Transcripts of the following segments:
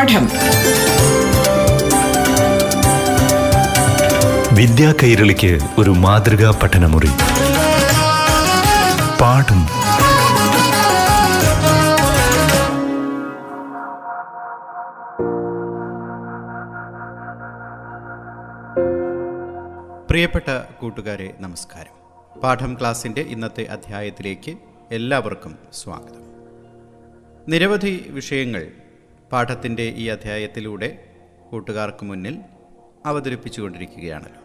പാഠം. വിദ്യാ കൈരളിക്ക് ഒരു മാതൃകാ പഠനമുറി. പാഠം. പ്രിയപ്പെട്ട കൂട്ടുകാരെ നമസ്കാരം. പാഠം ക്ലാസിന്റെ ഇന്നത്തെ അധ്യായത്തിലേക്ക് എല്ലാവർക്കും സ്വാഗതം. നിരവധി വിഷയങ്ങൾ പാഠത്തിന്റെ ഈ അധ്യായത്തിലൂടെ കൂട്ടുകാർക്ക് മുന്നിൽ അവതരിപ്പിച്ചുകൊണ്ടിരിക്കുകയാണല്ലോ.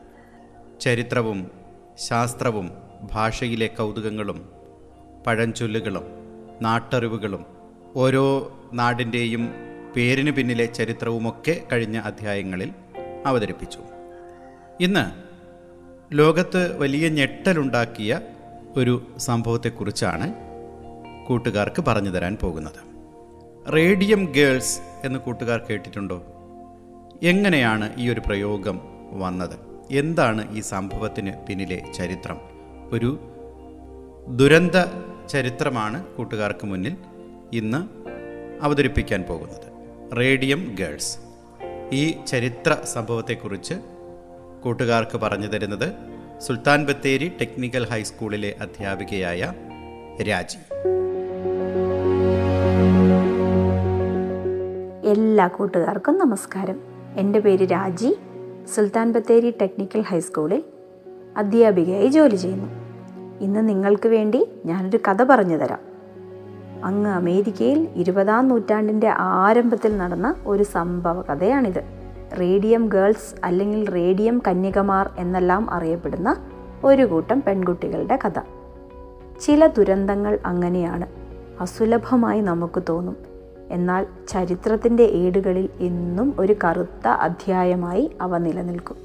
ചരിത്രവും ശാസ്ത്രവും ഭാഷയിലെ കൗതുകങ്ങളും പഴഞ്ചൊല്ലുകളും നാട്ടറിവുകളും ഓരോ നാടിന്റെയും പേരിന് പിന്നിലെ ചരിത്രവുമൊക്കെ കഴിഞ്ഞ അധ്യായങ്ങളിൽ അവതരിപ്പിച്ചു. ഇന്ന് ലോകത്ത് വലിയ ഞെട്ടലുണ്ടാക്കിയ ഒരു സംഭവത്തെക്കുറിച്ചാണ് കൂട്ടുകാർക്ക് പറഞ്ഞു തരാൻ പോകുന്നത്. റേഡിയം ഗേൾസ് എന്ന് കൂട്ടുകാർ കേട്ടിട്ടുണ്ടോ? എങ്ങനെയാണ് ഈ ഒരു പ്രയോഗം വന്നത്? എന്താണ് ഈ സംഭവത്തിന് പിന്നിലെ ചരിത്രം? ഒരു ദുരന്ത ചരിത്രമാണ് കൂട്ടുകാർക്ക് മുന്നിൽ ഇന്ന് അവതരിപ്പിക്കാൻ പോകുന്നത്. Radium girls. ഈ ചരിത്ര സംഭവത്തെക്കുറിച്ച് കൂട്ടുകാർക്ക് പറഞ്ഞു തരുന്നത് സുൽത്താൻ ബത്തേരി ടെക്നിക്കൽ ഹൈസ്കൂളിലെ അധ്യാപികയായ രാജി. എല്ലാ കൂട്ടുകാർക്കും നമസ്കാരം. എന്റെ പേര് രാജി. സുൽത്താൻ ബത്തേരി ടെക്നിക്കൽ ഹൈസ്കൂളിൽ അധ്യാപികയായി ജോലി ചെയ്യുന്നു. ഇന്ന് നിങ്ങൾക്ക് വേണ്ടി ഞാനൊരു കഥ പറഞ്ഞു തരാം. അങ്ങ് അമേരിക്കയിൽ ഇരുപതാം നൂറ്റാണ്ടിന്റെ ആരംഭത്തിൽ നടന്ന ഒരു സംഭവ കഥയാണിത്. റേഡിയം ഗേൾസ് അല്ലെങ്കിൽ റേഡിയം കന്യകമാർ എന്നെല്ലാം അറിയപ്പെടുന്ന ഒരു കൂട്ടം പെൺകുട്ടികളുടെ കഥ. ചില ദുരന്തങ്ങൾ അങ്ങനെയാണ്. അസുലഭമായി നമുക്ക് തോന്നും. എന്നാൽ ചരിത്രത്തിന്റെ ഏടുകളിൽ എന്നും ഒരു കറുത്ത അധ്യായമായി അവ നിലനിൽക്കും.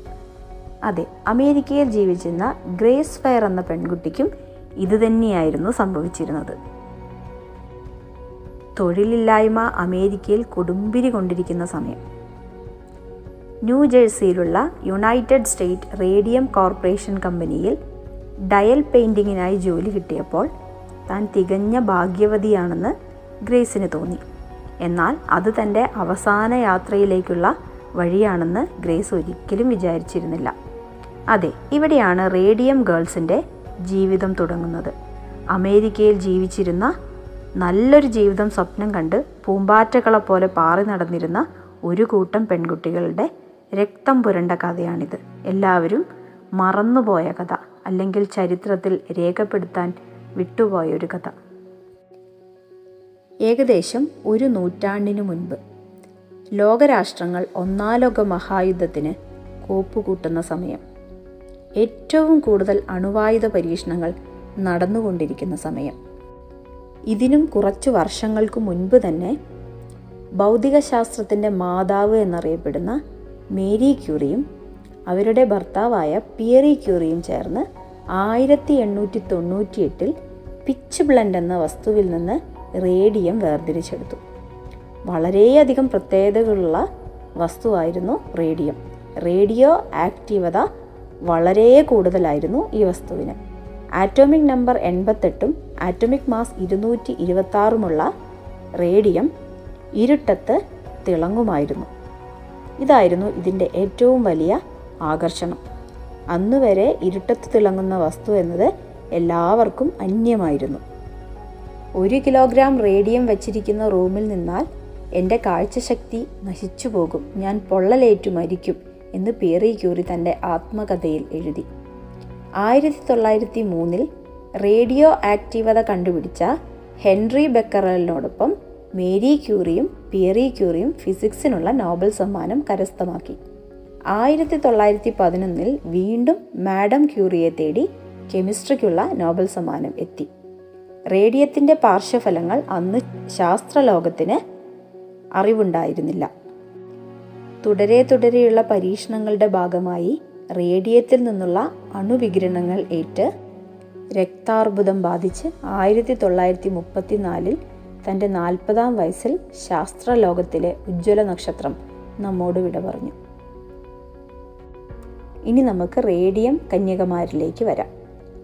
അതെ അമേരിക്കയിൽ ജീവിച്ചിരുന്ന ഗ്രേസ് ഫയർ എന്ന പെൺകുട്ടിക്കും ഇതുതന്നെയായിരുന്നു സംഭവിച്ചിരുന്നത്. തൊഴിലില്ലായ്മ അമേരിക്കയിൽ കൊടുമ്പിരി കൊണ്ടിരിക്കുന്ന സമയം. ന്യൂജേഴ്സിയിലുള്ള യുണൈറ്റഡ് സ്റ്റേറ്റ് റേഡിയം കോർപ്പറേഷൻ കമ്പനിയിൽ ഡയൽ പെയിന്റിങ്ങിനായി ജോലി കിട്ടിയപ്പോൾ താൻ തികഞ്ഞ ഭാഗ്യവതിയാണെന്ന് ഗ്രേസിന് തോന്നി. എന്നാൽ അത് തന്റെ അവസാന യാത്രയിലേക്കുള്ള വഴിയാണെന്ന് ഗ്രേസ് ഒരിക്കലും വിചാരിച്ചിരുന്നില്ല. അതെ ഇവിടെയാണ് റേഡിയം ഗേൾസിന്റെ ജീവിതം തുടങ്ങുന്നത്. അമേരിക്കയിൽ ജീവിച്ചിരുന്ന നല്ലൊരു ജീവിതം സ്വപ്നം കണ്ട് പൂമ്പാറ്റകളെ പോലെ പാറി നടന്നിരുന്ന ഒരു കൂട്ടം പെൺകുട്ടികളുടെ രക്തം പുരണ്ട കഥയാണിത്. എല്ലാവരും മറന്നുപോയ കഥ അല്ലെങ്കിൽ ചരിത്രത്തിൽ രേഖപ്പെടുത്താൻ വിട്ടുപോയ ഒരു കഥ. ഏകദേശം ഒരു നൂറ്റാണ്ടിനു മുൻപ് ലോകരാഷ്ട്രങ്ങൾ ഒന്നാലോക മഹായുദ്ധത്തിന് കോപ്പുകൂട്ടുന്ന സമയം. ഏറ്റവും കൂടുതൽ അണുവായുധ പരീക്ഷണങ്ങൾ നടന്നുകൊണ്ടിരിക്കുന്ന സമയം. ഇതിനും കുറച്ച് വർഷങ്ങൾക്ക് മുൻപ് തന്നെ ഭൗതികശാസ്ത്രത്തിന്റെ മാതാവ് എന്നറിയപ്പെടുന്ന മേരി ക്യൂറിയും അവരുടെ ഭർത്താവായ പിയറി ക്യൂറിയും ചേർന്ന് ആയിരത്തി എണ്ണൂറ്റി തൊണ്ണൂറ്റിയെട്ടിൽ പിച്ച് ബ്ലൻഡ് എന്ന വസ്തുവിൽ നിന്ന് റേഡിയം വേർതിരിച്ചെടുത്തു. വളരെയധികം പ്രത്യേകതകളുള്ള വസ്തുവായിരുന്നു റേഡിയം. റേഡിയോ ആക്റ്റീവത വളരെ കൂടുതലായിരുന്നു ഈ വസ്തുവിന്. ആറ്റോമിക് നമ്പർ എൺപത്തെട്ടും ആറ്റോമിക് മാസ് ഇരുന്നൂറ്റി ഇരുപത്താറുമുള്ള റേഡിയം ഇരുട്ടത്ത് തിളങ്ങുമായിരുന്നു. ഇതായിരുന്നു ഇതിന്റെ ഏറ്റവും വലിയ ആകർഷണം. അന്നുവരെ ഇരുട്ടത്ത് തിളങ്ങുന്ന വസ്തു എന്നത് എല്ലാവർക്കും അന്യമായിരുന്നു. ഒരു കിലോഗ്രാം റേഡിയം വച്ചിരിക്കുന്ന റൂമിൽ നിന്നാൽ എന്റെ കാഴ്ചശക്തി നശിച്ചു പോകും. ഞാൻ പൊള്ളലേറ്റു മരിക്കും എന്ന് പേറി ക്യൂറി തന്റെ ആത്മകഥയിൽ എഴുതി. ആയിരത്തി തൊള്ളായിരത്തി മൂന്നിൽ റേഡിയോ ആക്റ്റീവത കണ്ടുപിടിച്ച ഹെൻറി ബെക്കറലിനോടൊപ്പം മേരി ക്യൂറിയും പിയറി ക്യൂറിയും ഫിസിക്സിനുള്ള നോബൽ സമ്മാനം കരസ്ഥമാക്കി. ആയിരത്തി തൊള്ളായിരത്തി പതിനൊന്നിൽ വീണ്ടും മാഡം ക്യൂറിയെ തേടി കെമിസ്ട്രിക്കുള്ള നോബൽ സമ്മാനം എത്തി. റേഡിയത്തിന്റെ പാർശ്വഫലങ്ങൾ അന്ന് ശാസ്ത്രലോകത്തിന് അറിവുണ്ടായിരുന്നില്ല. തുടരെ തുടരെയുള്ള പരീക്ഷണങ്ങളുടെ ഭാഗമായി റേഡിയത്തിൽ നിന്നുള്ള അണുവികിരണങ്ങൾ ഏറ്റ് രക്താർബുദം ബാധിച്ച് ആയിരത്തി തൊള്ളായിരത്തി മുപ്പത്തിനാലിൽ തന്റെ നാൽപ്പതാം വയസ്സിൽ ശാസ്ത്രലോകത്തിലെ ഉജ്ജ്വല നക്ഷത്രം നമ്മോട് വിട പറഞ്ഞു. ഇനി നമുക്ക് റേഡിയം കന്യകമാരിലേക്ക് വരാം.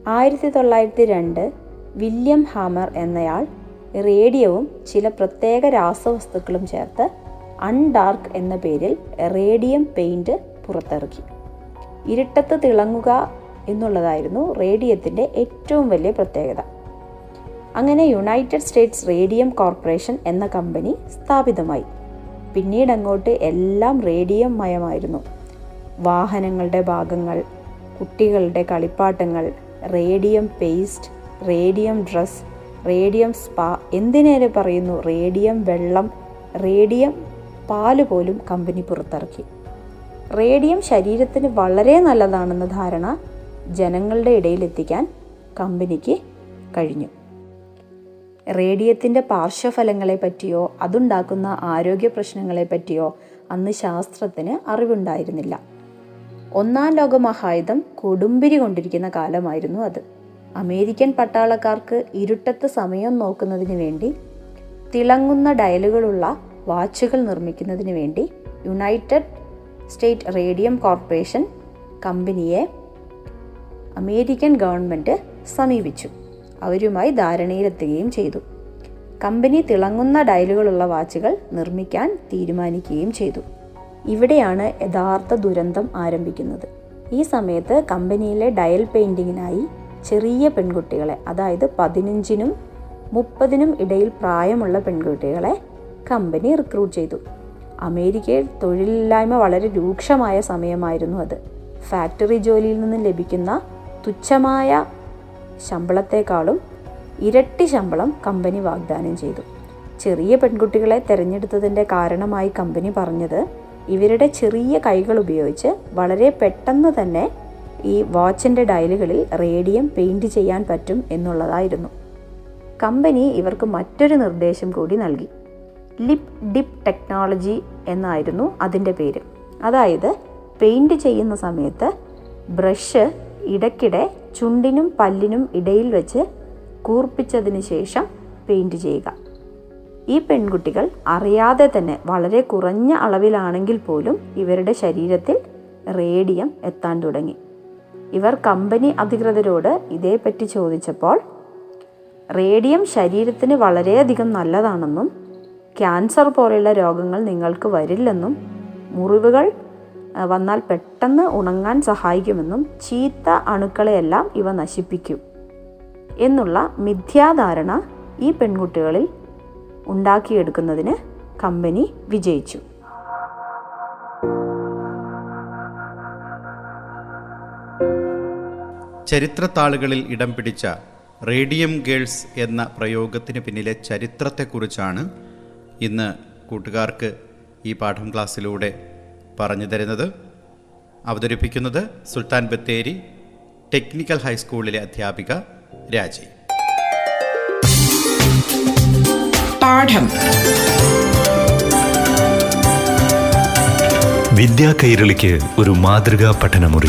ആയിരത്തി തൊള്ളായിരത്തി രണ്ട് വില്യം ഹാമർ എന്നയാൾ റേഡിയവും ചില പ്രത്യേക രാസവസ്തുക്കളും ചേർത്ത് അൺഡാർക്ക് എന്ന പേരിൽ റേഡിയം പെയിന്റ് പുറത്തിറക്കി. ഇരുട്ടത്ത് തിളങ്ങുക എന്നുള്ളതായിരുന്നു റേഡിയത്തിന്റെ ഏറ്റവും വലിയ പ്രത്യേകത. അങ്ങനെ യുണൈറ്റഡ് സ്റ്റേറ്റ്സ് റേഡിയം കോർപ്പറേഷൻ എന്ന കമ്പനി സ്ഥാപിതമായി. പിന്നീട് അങ്ങോട്ട് എല്ലാം റേഡിയം മയമായിരുന്നു. വാഹനങ്ങളുടെ ഭാഗങ്ങൾ കുട്ടികളുടെ കളിപ്പാട്ടങ്ങൾ radium paste radium dress radium spa എന്തിനേറെ പറയുന്നു? റേഡിയം വെള്ളം റേഡിയം പാൽ പോലും കമ്പനി പുറത്തിറക്കി. റേഡിയം ശരീരത്തിന് വളരെ നല്ലതാണെന്ന ധാരണ ജനങ്ങളുടെ ഇടയിൽ എത്തിക്കാൻ കമ്പനിക്ക് കഴിഞ്ഞു. റേഡിയത്തിന്റെ പാർശ്വഫലങ്ങളെ പറ്റിയോ അതുണ്ടാക്കുന്ന ആരോഗ്യ പ്രശ്നങ്ങളെ പറ്റിയോ അന്ന് ശാസ്ത്രത്തിന് അറിവുണ്ടായിരുന്നില്ല. ഒന്നാം ലോക മഹായുധം കൊടുമ്പിരി കൊണ്ടിരിക്കുന്ന കാലമായിരുന്നു അത്. അമേരിക്കൻ പട്ടാളക്കാർക്ക് ഇരുട്ടത്ത് സമയം നോക്കുന്നതിന് വേണ്ടി തിളങ്ങുന്ന ഡയലുകളുള്ള വാച്ചുകൾ നിർമ്മിക്കുന്നതിന് വേണ്ടി യുണൈറ്റഡ് സ്റ്റേറ്റ് റേഡിയം കോർപ്പറേഷൻ കമ്പനിയെ അമേരിക്കൻ ഗവൺമെന്റ് സമീപിച്ചു. അവരുമായി ധാരണയിലെത്തുകയും ചെയ്തു. കമ്പനി തിളങ്ങുന്ന ഡയലുകളുള്ള വാച്ചുകൾ നിർമ്മിക്കാൻ തീരുമാനിക്കുകയും ചെയ്തു. ഇവിടെയാണ് യഥാർത്ഥ ദുരന്തം ആരംഭിക്കുന്നത്. ഈ സമയത്ത് കമ്പനിയിലെ ഡയൽ പെയിന്റിങ്ങിനായി ചെറിയ പെൺകുട്ടികളെ അതായത് പതിനഞ്ചിനും മുപ്പതിനും ഇടയിൽ പ്രായമുള്ള പെൺകുട്ടികളെ കമ്പനി റിക്രൂട്ട് ചെയ്തു. അമേരിക്കയിൽ തൊഴിലില്ലായ്മ വളരെ രൂക്ഷമായ സമയമായിരുന്നു അത്. ഫാക്ടറി ജോലിയിൽ നിന്ന് ലഭിക്കുന്ന തുച്ഛമായ ശമ്പളത്തെക്കാളും ഇരട്ടി ശമ്പളം കമ്പനി വാഗ്ദാനം ചെയ്തു. ചെറിയ പെൺകുട്ടികളെ തിരഞ്ഞെടുത്തതിന്റെ കാരണമായി കമ്പനി പറഞ്ഞത് ഇവരുടെ ചെറിയ കൈകൾ ഉപയോഗിച്ച് വളരെ പെട്ടെന്ന് തന്നെ ഈ വാച്ചിന്റെ ഡയലുകളിൽ റേഡിയം പെയിന്റ് ചെയ്യാൻ പറ്റും എന്നുള്ളതായിരുന്നു. കമ്പനി ഇവർക്ക് മറ്റൊരു നിർദ്ദേശം കൂടി നൽകി. ലിപ് ഡിപ് ടെക്നോളജി എന്നായിരുന്നു അതിന്റെ പേര്. അതായത് പെയിന്റ് ചെയ്യുന്ന സമയത്ത് ബ്രഷ് ഇടയ്ക്കിടെ ചുണ്ടിനും പല്ലിനും ഇടയിൽ വെച്ച് കൂർപ്പിച്ചതിന് ശേഷം പെയിന്റ് ചെയ്യുക. ഈ പെൺകുട്ടികൾ അറിയാതെ തന്നെ വളരെ കുറഞ്ഞ അളവിലാണെങ്കിൽ പോലും ഇവരുടെ ശരീരത്തിൽ റേഡിയം എത്താൻ തുടങ്ങി. ഇവർ കമ്പനി അധികൃതരോട് ഇതേപ്പറ്റി ചോദിച്ചപ്പോൾ റേഡിയം ശരീരത്തിന് വളരെയധികം നല്ലതാണെന്നും ക്യാൻസർ പോലെയുള്ള രോഗങ്ങൾ നിങ്ങൾക്ക് വരില്ലെന്നും മുറിവുകൾ വന്നാൽ പെട്ടെന്ന് ഉണങ്ങാൻ സഹായിക്കുമെന്നും ചീത്ത അണുക്കളെയെല്ലാം ഇവ നശിപ്പിക്കും എന്നുള്ള മിഥ്യാധാരണ ഈ പെൺകുട്ടികളിൽ ഉണ്ടാക്കിയെടുക്കുന്നതിന് കമ്പനി വിജയിച്ചു. ചരിത്രത്താളുകളിൽ ഇടം പിടിച്ച റേഡിയം ഗേൾസ് എന്ന പ്രയോഗത്തിന് പിന്നിലെ ചരിത്രത്തെക്കുറിച്ചാണ് ഇന്ന് കൂട്ടുകാർക്ക് ഈ പാഠം ക്ലാസ്സിലൂടെ പറഞ്ഞു തരുന്നത്. അവതരിപ്പിക്കുന്നത് സുൽത്താൻ ബത്തേരി ടെക്നിക്കൽ ഹൈസ്കൂളിലെ അധ്യാപിക രാജി. പാഠം. വിദ്യാ കൈരളിക്ക് ഒരു മാതൃകാ പഠനമുറി.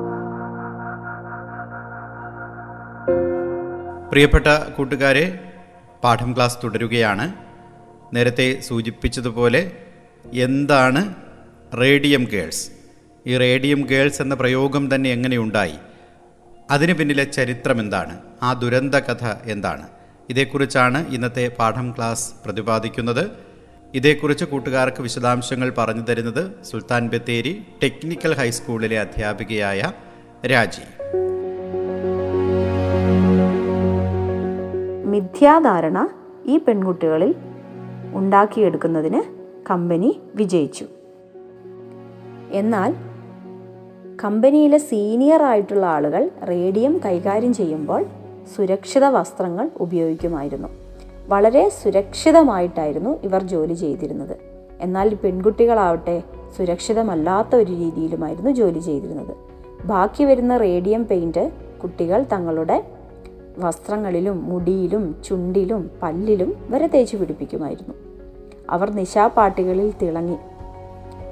പ്രിയപ്പെട്ട കൂട്ടുകാരെ പാഠം ക്ലാസ് തുടരുകയാണ്. നേരത്തെ സൂചിപ്പിച്ചതുപോലെ എന്താണ് റേഡിയം ഗേൾസ്? ഈ റേഡിയം ഗേൾസ് എന്ന പ്രയോഗം തന്നെ എങ്ങനെയുണ്ടായി? അതിന് പിന്നിലെ ചരിത്രം എന്താണ്? ആ ദുരന്ത കഥ എന്താണ്? ഇതേക്കുറിച്ചാണ് ഇന്നത്തെ പാഠം ക്ലാസ് പ്രതിപാദിക്കുന്നത്. ഇതേക്കുറിച്ച് കൂട്ടുകാർക്ക് വിശദാംശങ്ങൾ പറഞ്ഞു തരുന്നത് സുൽത്താൻ ബത്തേരി ടെക്നിക്കൽ ഹൈസ്കൂളിലെ അധ്യാപികയായ രാജി. മിഥ്യാധാരണ ഈ പെൺകുട്ടികളിൽ ഉണ്ടാക്കിയെടുക്കുന്നതിന് കമ്പനി വിജയിച്ചു. എന്നാൽ കമ്പനിയിലെ സീനിയർ ആയിട്ടുള്ള ആളുകൾ റേഡിയം കൈകാര്യം ചെയ്യുമ്പോൾ സുരക്ഷിത വസ്ത്രങ്ങൾ ഉപയോഗിക്കുമായിരുന്നു. വളരെ സുരക്ഷിതമായിട്ടായിരുന്നു ഇവർ ജോലി ചെയ്തിരുന്നത്. എന്നാൽ പെൺകുട്ടികളാവട്ടെ സുരക്ഷിതമല്ലാത്ത ഒരു രീതിയിലുമായിരുന്നു ജോലി ചെയ്തിരുന്നത്. ബാക്കി വരുന്ന റേഡിയം പെയിന്റ് കുട്ടികൾ തങ്ങളുടെ വസ്ത്രങ്ങളിലും മുടിയിലും ചുണ്ടിലും പല്ലിലും വരെ തേച്ചു പിടിപ്പിക്കുമായിരുന്നു. അവർ നിശാപാട്ടികളിൽ തിളങ്ങി.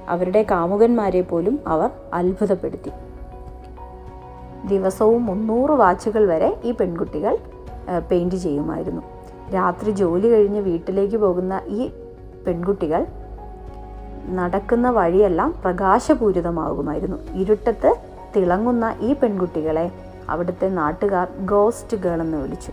അവരുടെ കാമുകന്മാരെ പോലും അവർ അത്ഭുതപ്പെടുത്തി. ദിവസവും മുന്നൂറ് വാച്ചുകൾ വരെ ഈ പെൺകുട്ടികൾ പെയിന്റ് ചെയ്യുമായിരുന്നു. രാത്രി ജോലി കഴിഞ്ഞ് വീട്ടിലേക്ക് പോകുന്ന ഈ പെൺകുട്ടികൾ നടക്കുന്ന വഴിയെല്ലാം പ്രകാശപൂരിതമാകുമായിരുന്നു. ഇരുട്ടത്ത് തിളങ്ങുന്ന ഈ പെൺകുട്ടികളെ അവിടുത്തെ നാട്ടുകാർ ഗോസ്റ്റ് ഗേൾ എന്ന് വിളിച്ചു.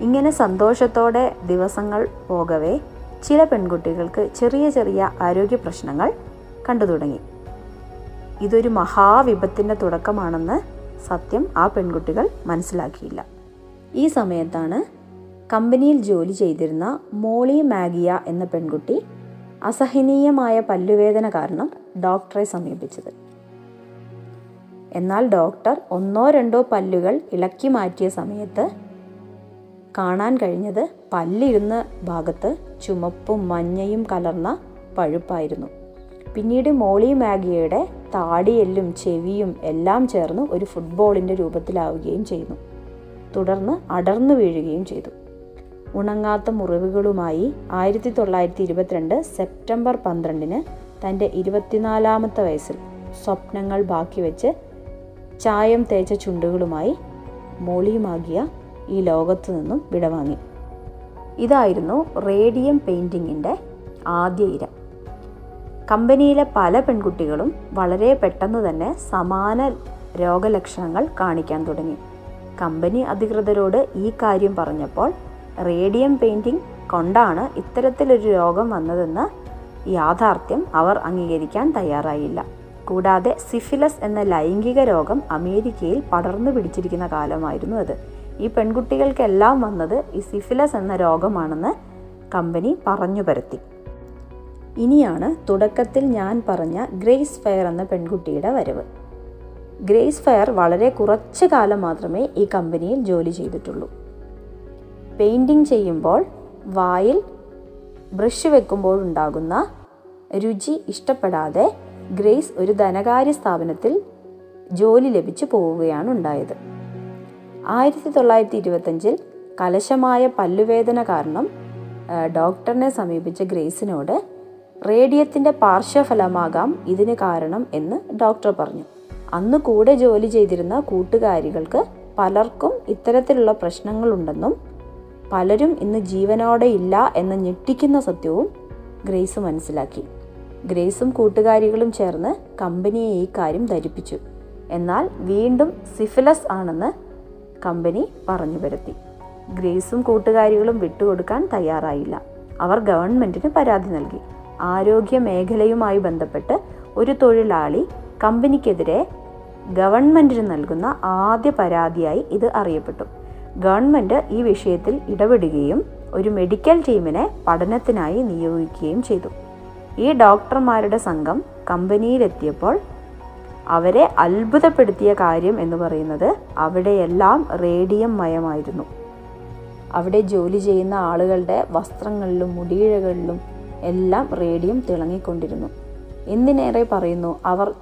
ഇങ്ങനെ സന്തോഷത്തോടെ ദിവസങ്ങൾ പോകവേ ചില പെൺകുട്ടികൾക്ക് ചെറിയ ചെറിയ ആരോഗ്യ പ്രശ്നങ്ങൾ കണ്ടു തുടങ്ങി. ഇതൊരു മഹാവിപത്തിന്റെ തുടക്കമാണെന്ന് സത്യം ആ പെൺകുട്ടികൾ മനസ്സിലാക്കിയില്ല. ഈ സമയത്താണ് കമ്പനിയിൽ ജോലി ചെയ്തിരുന്ന മോളി മാഗിയ എന്ന പെൺകുട്ടി അസഹനീയമായ പല്ലുവേദന കാരണം ഡോക്ടറെ സമീപിച്ചത്. എന്നാൽ ഡോക്ടർ ഒന്നോ രണ്ടോ പല്ലുകൾ ഇളക്കി മാറ്റിയ സമയത്ത് കാണാൻ കഴിഞ്ഞത് പല്ലിരുന്ന ഭാഗത്ത് ചുമപ്പും മഞ്ഞയും കലർന്ന പഴുപ്പായിരുന്നു. പിന്നീട് മോളി മാഗിയയുടെ താടിയെല്ലും ചെവിയും എല്ലാം ചേർന്ന് ഒരു ഫുട്ബോളിന്റെ രൂപത്തിലാവുകയും ചെയ്യുന്നു തുടർന്ന് അടർന്നു വീഴുകയും ചെയ്തു. ഉണങ്ങാത്ത മുറിവുകളുമായി ആയിരത്തി തൊള്ളായിരത്തി ഇരുപത്തിരണ്ട് സെപ്റ്റംബർ പന്ത്രണ്ടിന് തന്റെ ഇരുപത്തിനാലാമത്തെ വയസ്സിൽ സ്വപ്നങ്ങൾ ബാക്കി വെച്ച് ചായം തേച്ച ചുണ്ടുകളുമായി മോളിയുമാകിയ ഈ ലോകത്തു നിന്നും വിടവാങ്ങി. ഇതായിരുന്നു റേഡിയം പെയിന്റിങ്ങിന്റെ ആദ്യ ഇര. കമ്പനിയിലെ പല പെൺകുട്ടികളും വളരെ പെട്ടെന്ന് തന്നെ സമാന രോഗലക്ഷണങ്ങൾ കാണിക്കാൻ തുടങ്ങി. കമ്പനി അധികൃതരോട് ഈ കാര്യം പറഞ്ഞപ്പോൾ റേഡിയം പെയിന്റിംഗ് കൊണ്ടാണ് ഇത്തരത്തിലൊരു രോഗം വന്നതെന്ന് യാഥാർത്ഥ്യം അവർ അംഗീകരിക്കാൻ തയ്യാറായില്ല. കൂടാതെ സിഫിലസ് എന്ന ലൈംഗിക രോഗം അമേരിക്കയിൽ പടർന്നു പിടിച്ചിരിക്കുന്ന കാലമായിരുന്നു അത്. ഈ പെൺകുട്ടികൾക്കെല്ലാം വന്നത് ഈ സിഫിലസ് എന്ന രോഗമാണെന്ന് കമ്പനി പറഞ്ഞു പരത്തി. ഇനിയാണ് തുടക്കത്തിൽ ഞാൻ പറഞ്ഞ ഗ്രേസ് ഫെയർ എന്ന പെൺകുട്ടിയുടെ വരവ്. ഗ്രേസ് ഫെയർ വളരെ കുറച്ച് കാലം മാത്രമേ ഈ കമ്പനിയിൽ ജോലി ചെയ്തിട്ടുള്ളൂ. പെയിന്റിങ് ചെയ്യുമ്പോൾ വായിൽ ബ്രഷ് വെക്കുമ്പോഴുണ്ടാകുന്ന രുചി ഇഷ്ടപ്പെടാതെ ഗ്രേസ് ഒരു ധനകാര്യ സ്ഥാപനത്തിൽ ജോലി ലഭിച്ചു പോവുകയാണ് ഉണ്ടായത്. ആയിരത്തി തൊള്ളായിരത്തി ഇരുപത്തഞ്ചിൽ കലശമായ പല്ലുവേദന കാരണം ഡോക്ടറിനെ സമീപിച്ച ഗ്രേസിനോട് റേഡിയത്തിന്റെ പാർശ്വഫലമാകാം ഇതിന് കാരണം എന്ന് ഡോക്ടർ പറഞ്ഞു. അന്ന് കൂടെ ജോലി ചെയ്തിരുന്ന കൂട്ടുകാരികൾക്ക് പലർക്കും ഇത്തരത്തിലുള്ള പ്രശ്നങ്ങളുണ്ടെന്നും പലരും ഇന്ന് ജീവനോടെ ഇല്ല എന്ന ഞെട്ടിക്കുന്ന സത്യവും ഗ്രേസ് മനസ്സിലാക്കി. ഗ്രേസും കൂട്ടുകാരികളും ചേർന്ന് കമ്പനിയെ ഈ കാര്യം ധരിപ്പിച്ചു. എന്നാൽ വീണ്ടും സിഫിലസ് ആണെന്ന് കമ്പനി പറഞ്ഞു വരുത്തി. ഗ്രേസും കൂട്ടുകാരികളും വിട്ടുകൊടുക്കാൻ തയ്യാറായില്ല. അവർ ഗവൺമെന്റിന് പരാതി നൽകി. ആരോഗ്യ മേഖലയുമായി ബന്ധപ്പെട്ട് ഒരു തൊഴിലാളി കമ്പനിക്കെതിരെ ഗവൺമെന്റിന് നൽകുന്ന ആദ്യ പരാതിയായി ഇത് അറിയപ്പെട്ടു. ഗവൺമെന്റ് ഈ വിഷയത്തിൽ ഇടപെടുകയും ഒരു മെഡിക്കൽ ടീമിനെ പഠനത്തിനായി നിയോഗിക്കുകയും ചെയ്തു. ഈ ഡോക്ടർമാരുടെ സംഘം കമ്പനിയിലെത്തിയപ്പോൾ അവരെ അത്ഭുതപ്പെടുത്തിയ കാര്യം എന്ന് പറയുന്നത് അവിടെയെല്ലാം റേഡിയം മയമായിരുന്നു. അവിടെ ജോലി ചെയ്യുന്ന ആളുകളുടെ വസ്ത്രങ്ങളിലും മുടിയിഴകളിലും എല്ലാം റേഡിയം തിളങ്ങിക്കൊണ്ടിരുന്നു. എന്തിനേറെ പറയുന്നു അവർ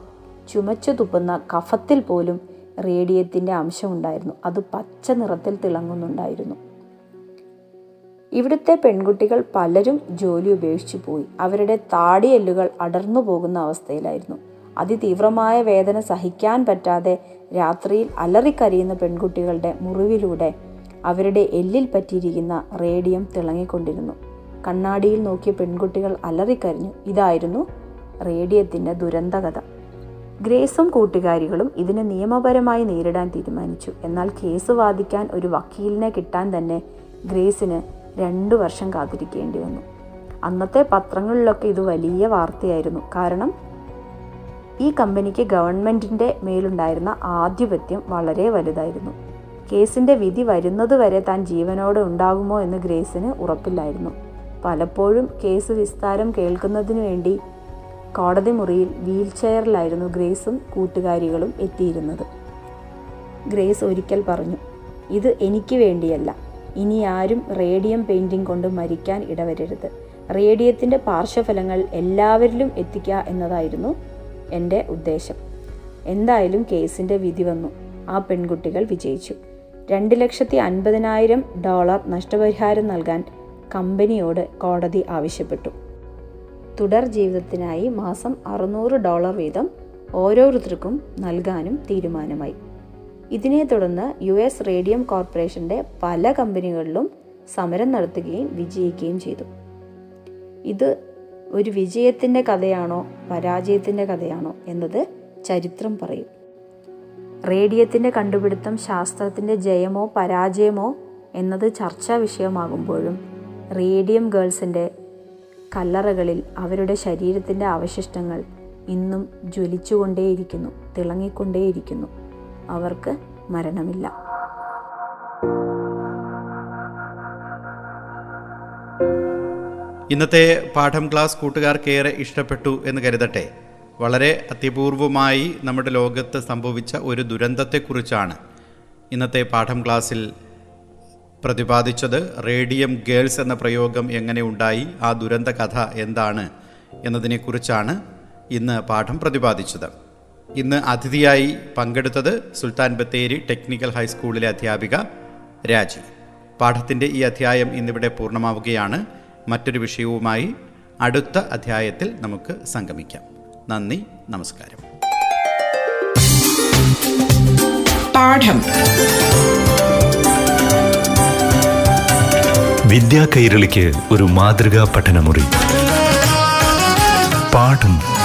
ചുമച്ചു തുപ്പുന്ന കഫത്തിൽ പോലും റേഡിയത്തിന്റെ അംശമുണ്ടായിരുന്നു. അത് പച്ച നിറത്തിൽ തിളങ്ങുന്നുണ്ടായിരുന്നു. ഇവിടുത്തെ പെൺകുട്ടികൾ പലരും ജോലി ഉപേക്ഷിച്ചു പോയി. അവരുടെ താടിയെല്ലുകൾ അടർന്നു പോകുന്ന അവസ്ഥയിലായിരുന്നു. അതിതീവ്രമായ വേദന സഹിക്കാൻ പറ്റാതെ രാത്രിയിൽ അലറിക്കരയുന്ന പെൺകുട്ടികളുടെ മുറിവിലൂടെ അവരുടെ എല്ലിൽ പറ്റിയിരിക്കുന്ന റേഡിയം തിളങ്ങിക്കൊണ്ടിരുന്നു. കണ്ണാടിയിൽ നോക്കിയ പെൺകുട്ടികൾ അലറിക്കരഞ്ഞു. ഇതായിരുന്നു റേഡിയത്തിന്റെ ദുരന്തകഥ. ഗ്രേസും കൂട്ടുകാരികളും ഇതിനെ നിയമപരമായി നേരിടാൻ തീരുമാനിച്ചു. എന്നാൽ കേസ് വാദിക്കാൻ ഒരു വക്കീലിനെ കിട്ടാൻ തന്നെ ഗ്രേസിന് രണ്ടു വർഷം കാത്തിരിക്കേണ്ടി വന്നു. അന്നത്തെ പത്രങ്ങളിലൊക്കെ ഇത് വലിയ വാർത്തയായിരുന്നു. കാരണം ഈ കമ്പനിക്ക് ഗവൺമെന്റിന്റെ മേലുണ്ടായിരുന്ന ആധിപത്യം വളരെ വലുതായിരുന്നു. കേസിന്റെ വിധി വരുന്നതുവരെ താൻ ജീവനോടെ ഉണ്ടാകുമോ എന്ന് ഗ്രേസിന് ഉറപ്പില്ലായിരുന്നു. പലപ്പോഴും കേസ് വിസ്താരം കേൾക്കുന്നതിനു വേണ്ടി കോടതി മുറിയിൽ വീൽ ചെയറിലായിരുന്നു ഗ്രേസും കൂട്ടുകാരികളും എത്തിയിരുന്നത്. ഗ്രേസ് ഒരിക്കൽ പറഞ്ഞു ഇത് എനിക്ക് വേണ്ടിയല്ല. ഇനി ആരും റേഡിയം പെയിന്റിംഗ് കൊണ്ട് മരിക്കാൻ ഇടവരരുത്. റേഡിയത്തിന്റെ പാർശ്വഫലങ്ങൾ എല്ലാവരിലും എത്തിക്കുക എന്നതായിരുന്നു എന്റെ ഉദ്ദേശം. എന്തായാലും കേസിന്റെ വിധി വന്നു. ആ പെൺകുട്ടികൾ വിജയിച്ചു. രണ്ട് ലക്ഷത്തി അൻപതിനായിരം ഡോളർ നഷ്ടപരിഹാരം നൽകാൻ കമ്പനിയോട് കോടതി ആവശ്യപ്പെട്ടു. തുടർ ജീവിതത്തിനായി മാസം അറുന്നൂറ് ഡോളർ വീതം ഓരോരുത്തർക്കും നൽകാനും തീരുമാനമായി. ഇതിനെ തുടർന്ന് യു എസ് റേഡിയം കോർപ്പറേഷന്റെ പല കമ്പനികളിലും സമരം നടത്തുകയും വിജയിക്കുകയും ചെയ്തു. ഇത് ഒരു വിജയത്തിന്റെ കഥയാണോ പരാജയത്തിന്റെ കഥയാണോ എന്നത് ചരിത്രം പറയും. റേഡിയത്തിന്റെ കണ്ടുപിടുത്തം ശാസ്ത്രത്തിന്റെ ജയമോ പരാജയമോ എന്നത് ചർച്ചാ വിഷയമാകുമ്പോഴും റേഡിയം ഗേൾസിന്റെ കല്ലറകളിൽ അവരുടെ ശരീരത്തിന്റെ അവശിഷ്ടങ്ങൾ ഇന്നും ജ്വലിച്ചുകൊണ്ടേയിരിക്കുന്നു തിളങ്ങിക്കൊണ്ടേയിരിക്കുന്നു. അവർക്ക് മരണമില്ല. ഇന്നത്തെ പാഠം ക്ലാസ് കൂട്ടുകാർക്കേറെ ഇഷ്ടപ്പെട്ടു എന്ന് കരുതട്ടെ. വളരെ അതിപൂർവമായി നമ്മുടെ ലോകത്ത് സംഭവിച്ച ഒരു ദുരന്തത്തെക്കുറിച്ചാണ് ഇന്നത്തെ പാഠം ക്ലാസ്സിൽ പ്രതിപാദിച്ചത്. റേഡിയം ഗേൾസ് എന്ന പ്രയോഗം എങ്ങനെ ഉണ്ടായി ആ ദുരന്ത കഥ എന്താണ് എന്നതിനെക്കുറിച്ചാണ് ഇന്ന് പാഠം പ്രതിപാദിച്ചത്. ഇന്ന് അതിഥിയായി പങ്കെടുത്തത് സുൽത്താൻ ബത്തേരി ടെക്നിക്കൽ ഹൈസ്കൂളിലെ അധ്യാപിക രാജി. പാഠത്തിന്റെ ഈ അധ്യായം ഇന്നിവിടെ പൂർണമാവുകയാണ്. മറ്റൊരു വിഷയവുമായി അടുത്ത അധ്യായത്തിൽ നമുക്ക് സംഗമിക്കാം. നന്ദി നമസ്കാരം. പാഠം. വിദ്യാ കൈരളിക്ക് ഒരു മാതൃകാ പഠനമുറി. പാഠം